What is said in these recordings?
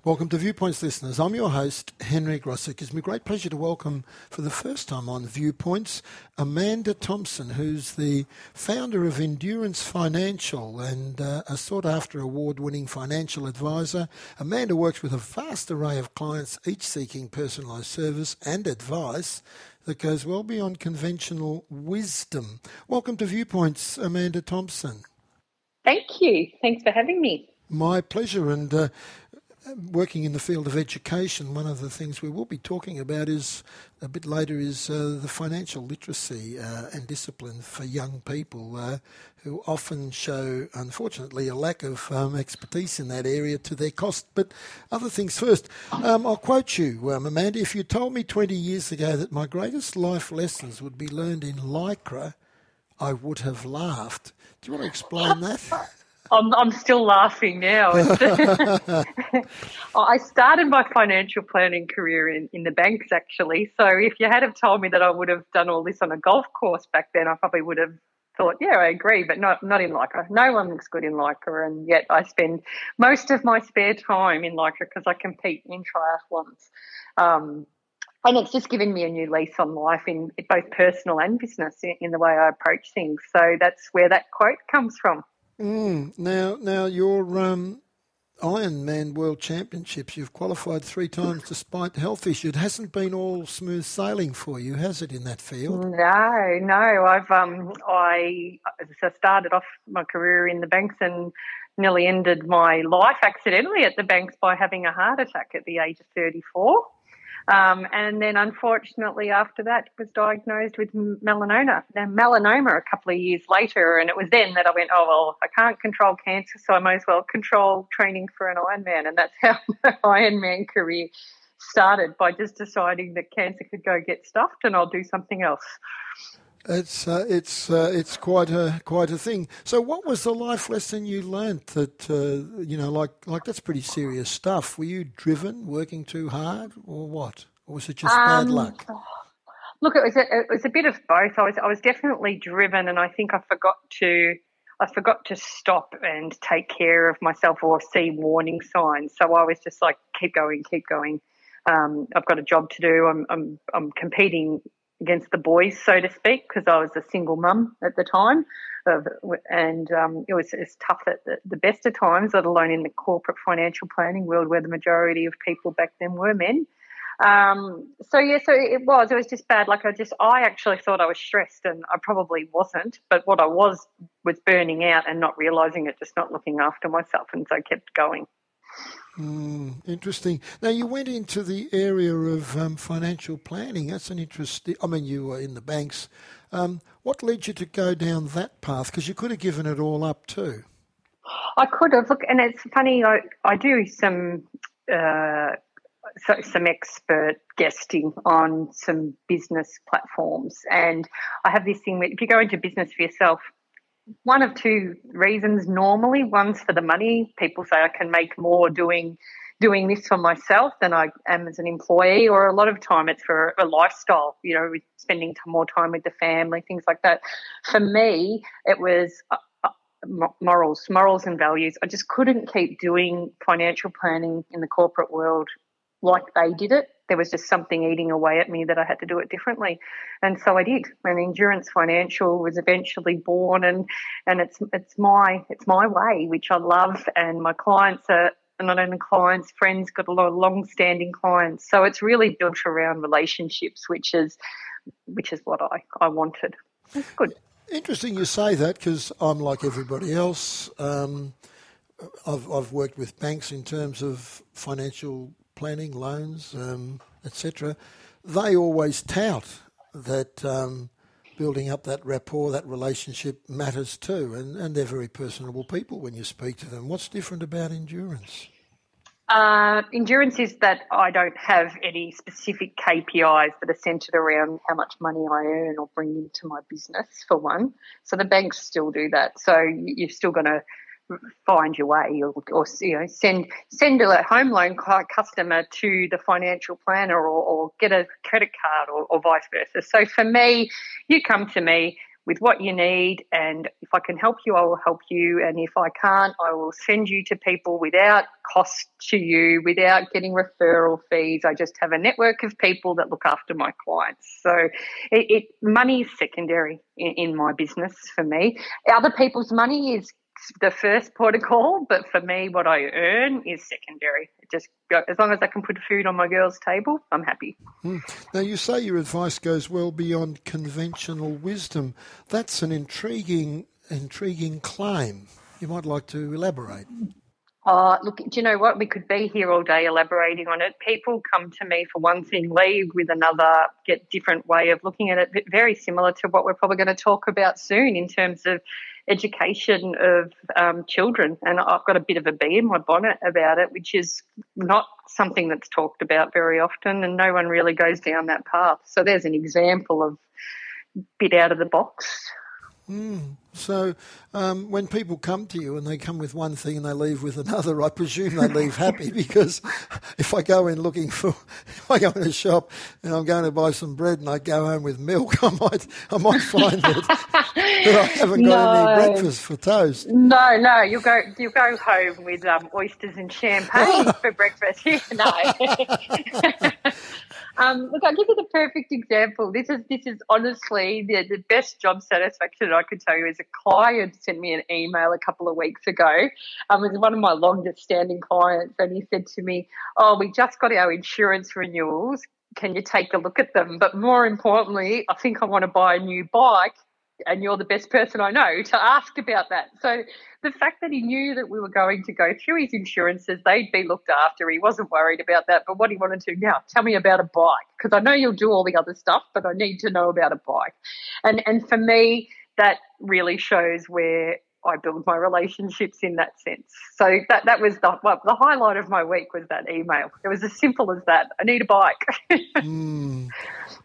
Welcome to Viewpoints, listeners. I'm your host, Henry Grosek. It's my great pleasure to welcome for the first time on Viewpoints Amanda Thompson, who's the founder of Endurance Financial and uh, a sought after award winning financial advisor. Amanda works with a vast array of clients, each seeking personalised service and advice that goes well beyond conventional wisdom. Welcome to Viewpoints, Amanda Thompson. Thank you. Thanks for having me. My pleasure. And uh, working in the field of education, one of the things we will be talking about is a bit later is uh, the financial literacy uh, and discipline for young people uh, who often show, unfortunately, a lack of um, expertise in that area to their cost. But other things first. Um, I'll quote you, um, Amanda. If you told me 20 years ago that my greatest life lessons would be learned in Lycra, I would have laughed. Do you want to explain that? I'm, I'm still laughing now. I started my financial planning career in, in the banks actually. So if you had have told me that I would have done all this on a golf course back then, I probably would have thought, yeah, I agree, but not not in Lycra. No one looks good in Lycra, and yet I spend most of my spare time in Lycra because I compete in triathlons. Um, and it's just given me a new lease on life in both personal and business in, in the way I approach things. So that's where that quote comes from. Mm, now, now your um, Ironman World Championships, you've qualified three times despite health issues. It hasn't been all smooth sailing for you, has it, in that field? No, no. I've um, I, I started off my career in the banks and nearly ended my life accidentally at the banks by having a heart attack at the age of 34. Um, and then, unfortunately, after that, was diagnosed with melanoma. Now melanoma a couple of years later, and it was then that I went, "Oh well, I can't control cancer, so I might as well control training for an Ironman." And that's how my Ironman career started by just deciding that cancer could go get stuffed, and I'll do something else. It's uh, it's uh, it's quite a quite a thing. So, what was the life lesson you learnt that uh, you know, like like that's pretty serious stuff? Were you driven, working too hard, or what? Or was it just um, bad luck? Look, it was a, it was a bit of both. I was I was definitely driven, and I think I forgot to I forgot to stop and take care of myself or see warning signs. So I was just like, keep going, keep going. Um, I've got a job to do. I'm I'm I'm competing against the boys, so to speak, because I was a single mum at the time. Of, and um, it was it's tough at the, the, best of times, let alone in the corporate financial planning world where the majority of people back then were men. Um, so yeah, so it was. It was just bad. Like I just, I actually thought I was stressed, and I probably wasn't. But what I was was burning out and not realizing it, just not looking after myself, and so I kept going. Mm, interesting. Now you went into the area of um, financial planning. That's an interesting. I mean, you were in the banks. Um, what led you to go down that path? Because you could have given it all up too. I could have. Look, and it's funny. I I do some. Uh, so, some expert guesting on some business platforms, and I have this thing. Where if you go into business for yourself, one of two reasons normally. One's for the money. People say I can make more doing doing this for myself than I am as an employee, or a lot of time it's for a lifestyle, you know, spending more time with the family, things like that. For me, it was uh, uh, morals, morals and values. I just couldn't keep doing financial planning in the corporate world like they did it there was just something eating away at me that I had to do it differently. And so I did. And Endurance Financial was eventually born and, and it's it's my it's my way, which I love and my clients are not only clients, friends, got a lot of long standing clients. So it's really built around relationships, which is which is what I, I wanted. It's good. Interesting you say that because I'm like everybody else. Um, I've, I've worked with banks in terms of financial planning, loans, um, etc., they always tout that um, building up that rapport, that relationship matters too, and, and they're very personable people when you speak to them. What's different about endurance? Uh, endurance is that I don't have any specific KPIs that are centered around how much money I earn or bring into my business, for one. So the banks still do that. So you're still going to find your way or, or you know send send a home loan customer to the financial planner or, or get a credit card or, or, vice versa so for me you come to me with what you need. And if I can help you, I will help you. And if I can't, I will send you to people without cost to you, without getting referral fees. I just have a network of people that look after my clients. So it, it money is secondary in, in my business for me. Other people's money is the first protocol, but for me, what I earn is secondary. just go, as long as I can put food on my girl's table, I'm happy. Mm. Now, you say your advice goes well beyond conventional wisdom. That's an intriguing, intriguing claim. You might like to elaborate. Uh, look, do you know what? We could be here all day elaborating on it. People come to me for one thing, leave with another, get different way of looking at it. Very similar to what we're probably going to talk about soon in terms of education of um, children. And I've got a bit of a bee in my bonnet about it, which is not something that's talked about very often, and no one really goes down that path. So there's an example of bit out of the box. Mm. So um, when people come to you and they come with one thing and they leave with another, I presume they leave happy because if I go in looking for, if I go in a shop and I'm going to buy some bread and I go home with milk, I might, I might find that, that I haven't got no. any breakfast for toast. No, no, you go, you go home with um, oysters and champagne for breakfast. no. Um, look, I'll give you the perfect example. This is this is honestly the, the best job satisfaction I could tell you is a client sent me an email a couple of weeks ago. Um, it was one of my longest standing clients, and he said to me, "Oh, we just got our insurance renewals. Can you take a look at them? But more importantly, I think I want to buy a new bike." And you're the best person I know to ask about that. So the fact that he knew that we were going to go through his insurances, they'd be looked after. He wasn't worried about that. But what he wanted to now, tell me about a bike because I know you'll do all the other stuff, but I need to know about a bike. And and for me, that really shows where I build my relationships in that sense. So that that was the well, the highlight of my week was that email. It was as simple as that. I need a bike. mm.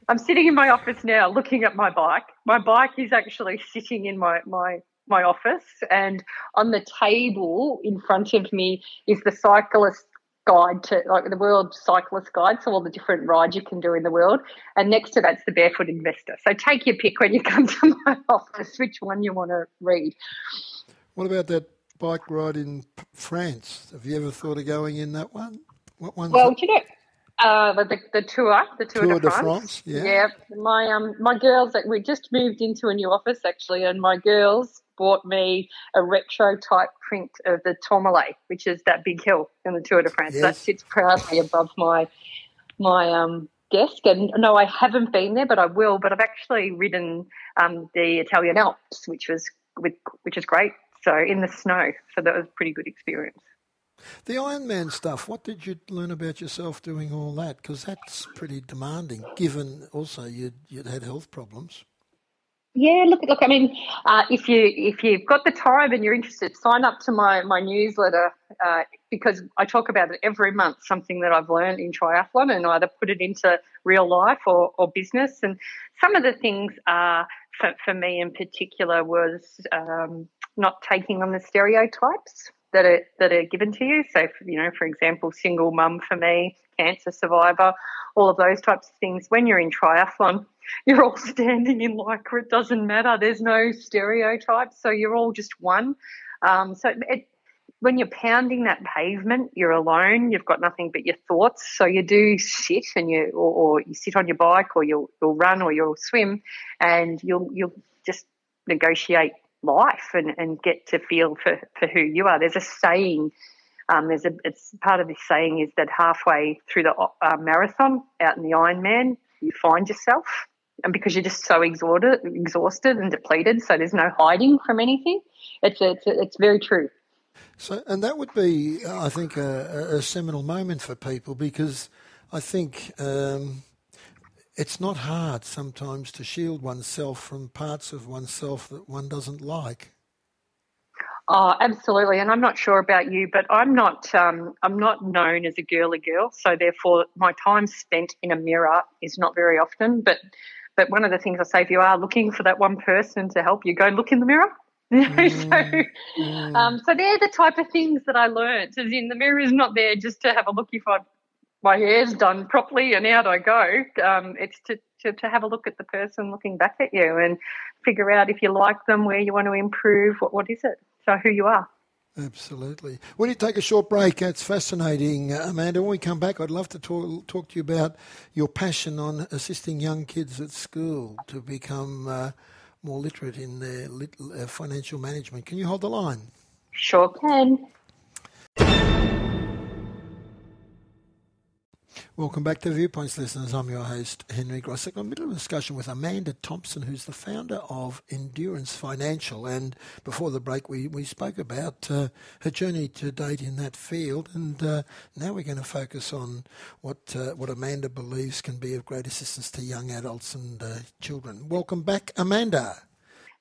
I'm sitting in my office now looking at my bike. My bike is actually sitting in my my my office and on the table in front of me is the cyclist guide to like the world cyclist guide so all the different rides you can do in the world and next to that's the barefoot investor so take your pick when you come to my office which one you want to read what about that bike ride in france have you ever thought of going in that one what one well you know uh, the, the tour, the Tour, tour de, France. France. yeah. Yeah, my um my girls we just moved into a new office actually, and my girls bought me a retro type print of the Tourmalet, which is that big hill in the Tour de France. Yes. That sits proudly above my my um desk. And no, I haven't been there, but I will. But I've actually ridden um, the Italian Alps, which was with, which is great. So in the snow, so that was a pretty good experience. The Ironman stuff, what did you learn about yourself doing all that? Because that's pretty demanding, given also you'd, you'd had health problems. Yeah, look, look. I mean, uh, if you if you've got the time and you're interested, sign up to my my newsletter uh, because I talk about it every month. Something that I've learned in triathlon, and either put it into real life or, or business. And some of the things are for, for me in particular was um, not taking on the stereotypes that are that are given to you. So, you know, for example, single mum for me, cancer survivor, all of those types of things. When you're in triathlon, you're all standing in lycra. It doesn't matter. There's no stereotypes, so you're all just one. Um, so it, when you're pounding that pavement, you're alone. You've got nothing but your thoughts. So you do sit and you, or, or you sit on your bike, or you'll, you'll run, or you'll swim, and you'll you'll just negotiate life and, and get to feel for, for who you are. There's a saying, um, there's a, it's part of this saying is that halfway through the uh, marathon out in the Ironman, you find yourself. And because you're just so exhausted, exhausted and depleted, so there's no hiding from anything. It's it's it's very true. So, and that would be, I think, a, a seminal moment for people because I think um, it's not hard sometimes to shield oneself from parts of oneself that one doesn't like. Oh, absolutely. And I'm not sure about you, but I'm not um, I'm not known as a girly girl, so therefore my time spent in a mirror is not very often. But but one of the things I say, if you are looking for that one person to help you, go look in the mirror. Mm, so, mm. Um, so they're the type of things that I learned. As in, the mirror is not there just to have a look if I my hair's done properly and out I go. Um, it's to to, to have a look at the person looking back at you and figure out if you like them, where you want to improve, what, what is it, so who you are. Absolutely. When you take a short break, that's fascinating, uh, Amanda. When we come back, I'd love to talk, talk to you about your passion on assisting young kids at school to become uh, more literate in their lit- uh, financial management. Can you hold the line? Sure can. Welcome back to Viewpoints, listeners. I'm your host, Henry Grossick. I'm in the middle of a discussion with Amanda Thompson, who's the founder of Endurance Financial. And before the break, we, we spoke about uh, her journey to date in that field. And uh, now we're going to focus on what, uh, what Amanda believes can be of great assistance to young adults and uh, children. Welcome back, Amanda.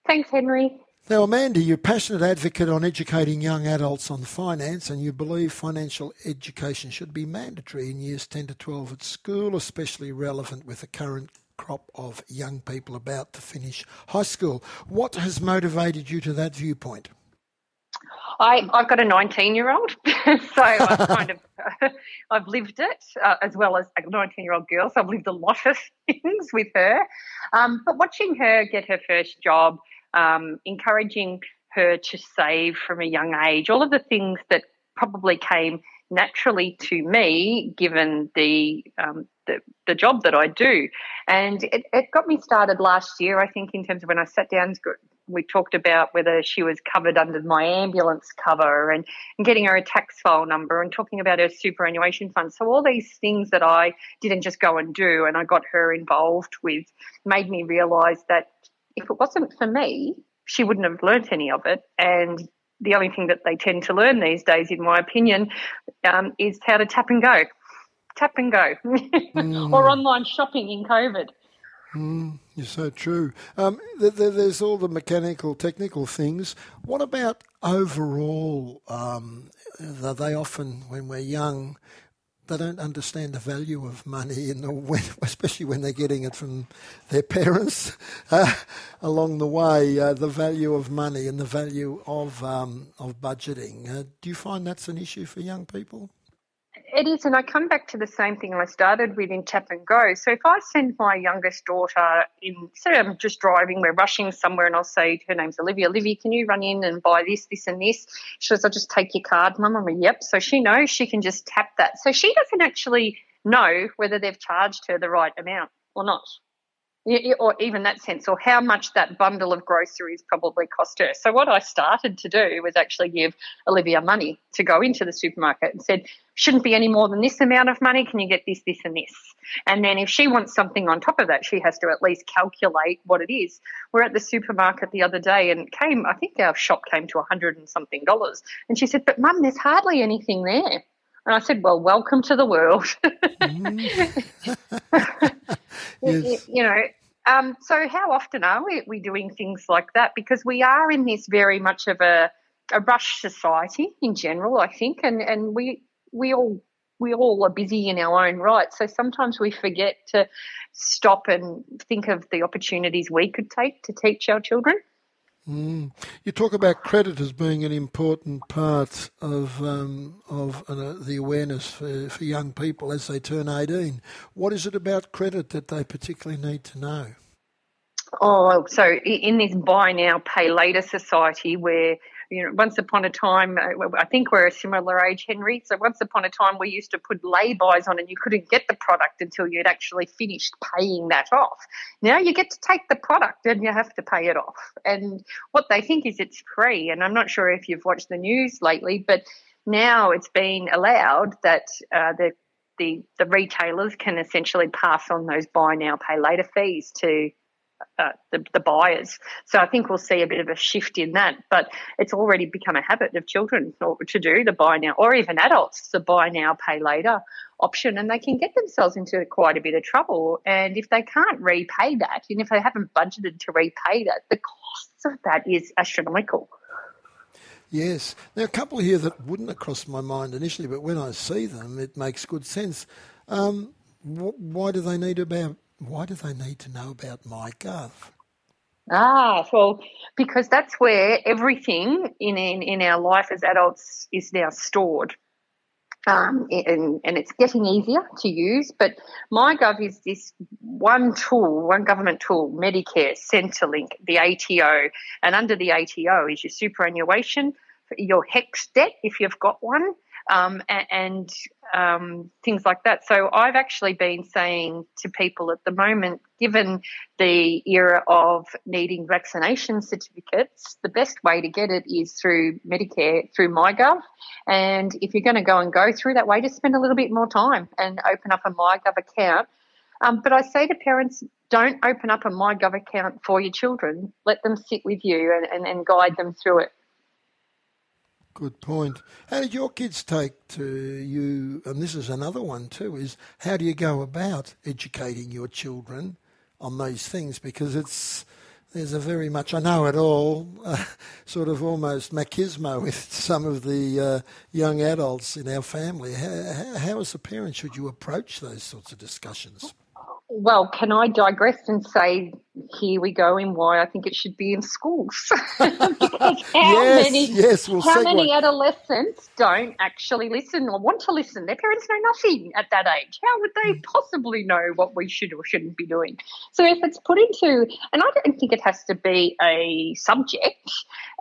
Thanks, Henry. Now, Amanda, you're a passionate advocate on educating young adults on finance, and you believe financial education should be mandatory in years 10 to 12 at school, especially relevant with the current crop of young people about to finish high school. What has motivated you to that viewpoint? I, have got a 19 year old, so I've kind of I've lived it uh, as well as a 19 year old girl. So I've lived a lot of things with her. Um, but watching her get her first job, um, encouraging her to save from a young age, all of the things that probably came naturally to me given the, um, the, the job that I do. And it, it got me started last year, I think, in terms of when I sat down. We talked about whether she was covered under my ambulance cover and, and getting her a tax file number and talking about her superannuation fund. So, all these things that I didn't just go and do and I got her involved with made me realize that if it wasn't for me, she wouldn't have learnt any of it. And the only thing that they tend to learn these days, in my opinion, um, is how to tap and go. Tap and go. mm. or online shopping in COVID. Mm, you're so true. Um, there's all the mechanical, technical things. What about overall? Um, they often, when we're young, they don't understand the value of money, the, especially when they're getting it from their parents uh, along the way. Uh, the value of money and the value of um, of budgeting. Uh, do you find that's an issue for young people? It is, and I come back to the same thing I started with in Tap and Go. So if I send my youngest daughter in, say I'm just driving, we're rushing somewhere, and I'll say, her name's Olivia, Olivia, can you run in and buy this, this, and this? She says, I'll just take your card, Mum. I'm like, yep. So she knows she can just tap that. So she doesn't actually know whether they've charged her the right amount or not or even that sense, or how much that bundle of groceries probably cost her. So what I started to do was actually give Olivia money to go into the supermarket and said, shouldn't be any more than this amount of money. Can you get this, this, and this? And then if she wants something on top of that, she has to at least calculate what it is. We're at the supermarket the other day and came, I think our shop came to a hundred and something dollars. And she said, but mum, there's hardly anything there. And I said, well, welcome to the world. mm. yes. You know, um, so how often are we, we doing things like that? Because we are in this very much of a, a rush society in general, I think, and, and we we all we all are busy in our own right. So sometimes we forget to stop and think of the opportunities we could take to teach our children. Mm. You talk about credit as being an important part of um, of uh, the awareness for, for young people as they turn 18. What is it about credit that they particularly need to know? Oh, so in this buy now, pay later society where you know, once upon a time, uh, I think we're a similar age, Henry. So once upon a time, we used to put lay-bys on, and you couldn't get the product until you'd actually finished paying that off. Now you get to take the product and you have to pay it off. And what they think is it's free. And I'm not sure if you've watched the news lately, but now it's been allowed that uh, the the, the retailers can essentially pass on those buy now, pay later fees to uh, the, the, buyers. So I think we'll see a bit of a shift in that. But it's already become a habit of children to do the buy now, or even adults, the buy now, pay later option, and they can get themselves into quite a bit of trouble. And if they can't repay that, and if they haven't budgeted to repay that, the costs of that is astronomical. Yes. Now, a couple here that wouldn't have crossed my mind initially, but when I see them, it makes good sense. Um, wh- why do they need about why do they need to know about MyGov? Ah, well, because that's where everything in, in, in our life as adults is now stored. Um, and, and, it's getting easier to use. But MyGov is this one tool, one government tool, Medicare, Centrelink, the ATO, and under the ATO is your superannuation, your HECS debt if you've got one, um, and, um, things like that. So I've actually been saying to people at the moment, given the era of needing vaccination certificates, the best way to get it is through Medicare, through MyGov. And if you're going to go and go through that way, just spend a little bit more time and open up a MyGov account. Um, but I say to parents, don't open up a MyGov account for your children. Let them sit with you and, and, and guide them through it. Good point. How did your kids take to you? And this is another one too: is how do you go about educating your children on those things? Because it's there's a very much I know it all, uh, sort of almost machismo with some of the uh, young adults in our family. How, how, as a parent, should you approach those sorts of discussions? Well, can I digress and say here we go in why I think it should be in schools. how yes, many yes, we'll how many adolescents don't actually listen or want to listen? Their parents know nothing at that age. How would they mm. possibly know what we should or shouldn't be doing? So if it's put into and I don't think it has to be a subject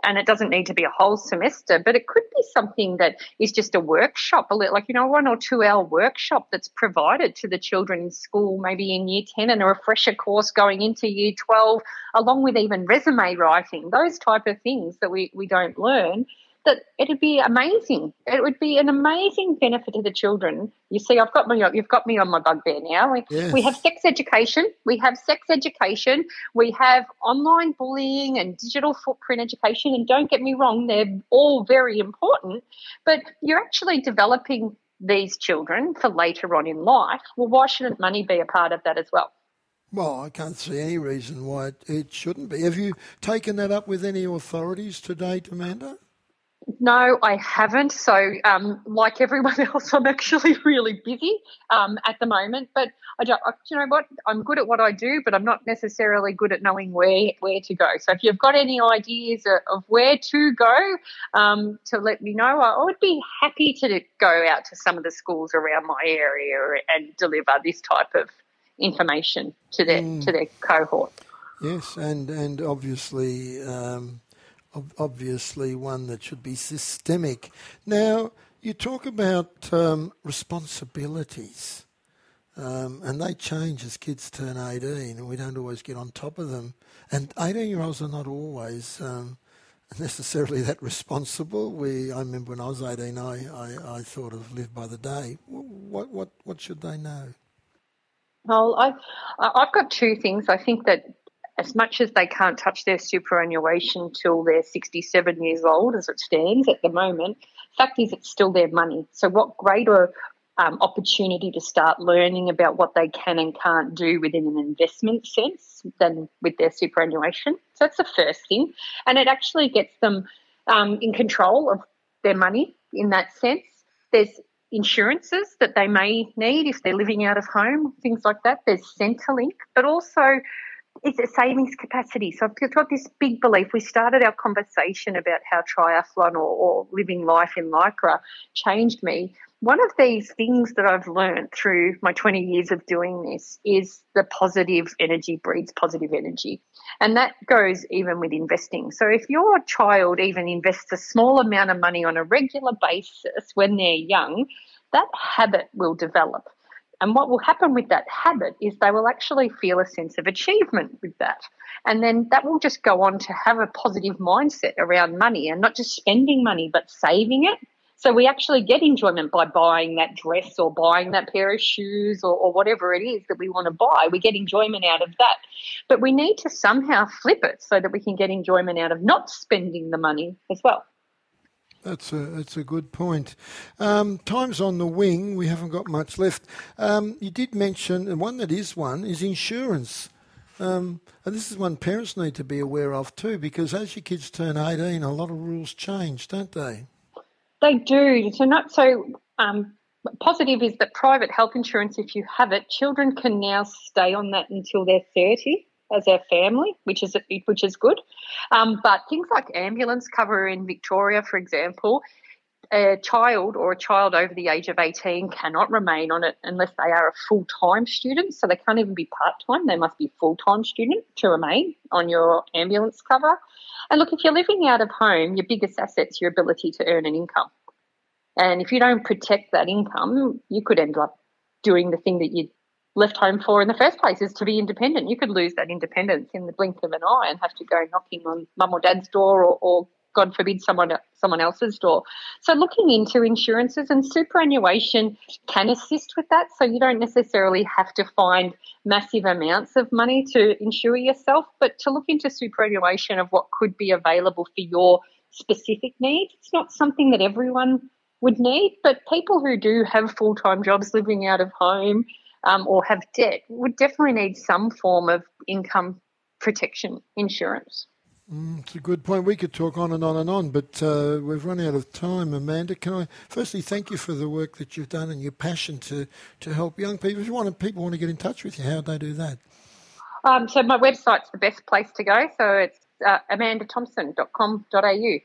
and it doesn't need to be a whole semester, but it could be something that is just a workshop, a little, like you know, one or two hour workshop that's provided to the children in school, maybe in year ten and a refresher course going into year year 12, along with even resume writing, those type of things that we, we don't learn, that it'd be amazing. It would be an amazing benefit to the children. You see, I've got me, you've got me on my bugbear now. We, yes. we have sex education. We have sex education. We have online bullying and digital footprint education. And don't get me wrong, they're all very important, but you're actually developing these children for later on in life. Well, why shouldn't money be a part of that as well? Well, I can't see any reason why it, it shouldn't be. Have you taken that up with any authorities to date, Amanda? No, I haven't. So, um, like everyone else, I'm actually really busy um, at the moment. But I don't, you know what? I'm good at what I do, but I'm not necessarily good at knowing where where to go. So, if you've got any ideas of where to go, um, to let me know, I would be happy to go out to some of the schools around my area and deliver this type of information to their mm. to their cohort. Yes, and and obviously, um, obviously one that should be systemic. Now you talk about um, responsibilities, um, and they change as kids turn eighteen, and we don't always get on top of them. And eighteen-year-olds are not always. Um, necessarily that responsible. We, I remember when I was 18, I, I, I thought of live by the day. What, what, what should they know? Well, I, I've got two things. I think that as much as they can't touch their superannuation till they're 67 years old, as it stands at the moment, fact is it's still their money. So, what greater um, opportunity to start learning about what they can and can't do within an investment sense than with their superannuation? So, that's the first thing. And it actually gets them um, in control of their money in that sense. There's insurances that they may need if they're living out of home, things like that. There's Centrelink, but also it's a savings capacity. So I've got this big belief. We started our conversation about how triathlon or, or living life in Lycra changed me. One of these things that I've learned through my 20 years of doing this is the positive energy breeds positive energy. And that goes even with investing. So if your child even invests a small amount of money on a regular basis when they're young, that habit will develop. And what will happen with that habit is they will actually feel a sense of achievement with that. And then that will just go on to have a positive mindset around money and not just spending money, but saving it so we actually get enjoyment by buying that dress or buying that pair of shoes or, or, whatever it is that we want to buy. We get enjoyment out of that. But we need to somehow flip it so that we can get enjoyment out of not spending the money as well. That's a that's a good point. Um, time's on the wing. We haven't got much left. Um, you did mention, and one that is one is insurance. Um, and this is one parents need to be aware of too, because as your kids turn 18, a lot of rules change, don't they? They do. So not so. Um, positive is that private health insurance, if you have it, children can now stay on that until they're thirty as a family, which is which is good. Um, but things like ambulance cover in Victoria, for example, a child or a child over the age of 18 cannot remain on it unless they are a full time student. So they can't even be part time, they must be full time student to remain on your ambulance cover. And look, if you're living out of home, your biggest asset's your ability to earn an income. And if you don't protect that income, you could end up doing the thing that you left home for in the first place is to be independent. You could lose that independence in the blink of an eye and have to go knocking on mum or dad's door or, or God forbid, someone someone else's door. So looking into insurances and superannuation can assist with that. So you don't necessarily have to find massive amounts of money to insure yourself, but to look into superannuation of what could be available for your specific needs. It's not something that everyone would need, but people who do have full time jobs living out of home um, or have debt would definitely need some form of income protection insurance. Mm, it's a good point. We could talk on and on and on, but uh, we've run out of time. Amanda, can I firstly thank you for the work that you've done and your passion to, to help young people? If you want, people want to get in touch with you, how do they do that? Um, so my website's the best place to go. So it's uh, amandathompson.com.au.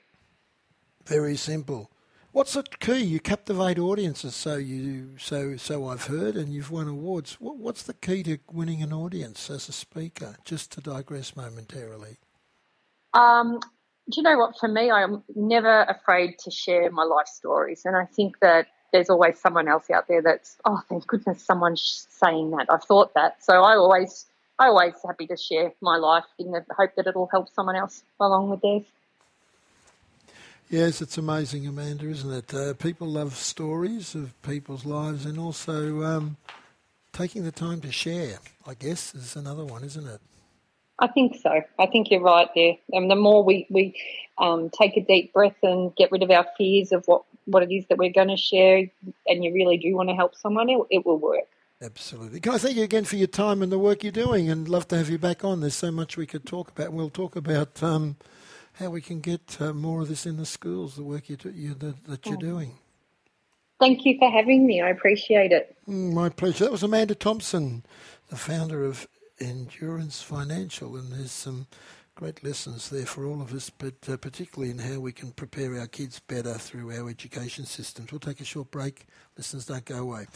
Very simple. What's the key? You captivate audiences, so you so so I've heard, and you've won awards. What, what's the key to winning an audience as a speaker? Just to digress momentarily. Um, do you know what? For me, I'm never afraid to share my life stories, and I think that there's always someone else out there that's oh, thank goodness, someone's saying that. I've thought that, so I always, I always happy to share my life in the hope that it'll help someone else along with theirs. Yes, it's amazing, Amanda, isn't it? Uh, people love stories of people's lives, and also um, taking the time to share. I guess is another one, isn't it? I think so. I think you're right there. And the more we, we um, take a deep breath and get rid of our fears of what, what it is that we're going to share, and you really do want to help someone, it, it will work. Absolutely. Can I thank you again for your time and the work you're doing and love to have you back on. There's so much we could talk about. We'll talk about um, how we can get uh, more of this in the schools, the work you do, you, that, that you're doing. Thank you for having me. I appreciate it. Mm, my pleasure. That was Amanda Thompson, the founder of Endurance Financial, and there's some great lessons there for all of us, but uh, particularly in how we can prepare our kids better through our education systems. We'll take a short break. Listeners, don't go away.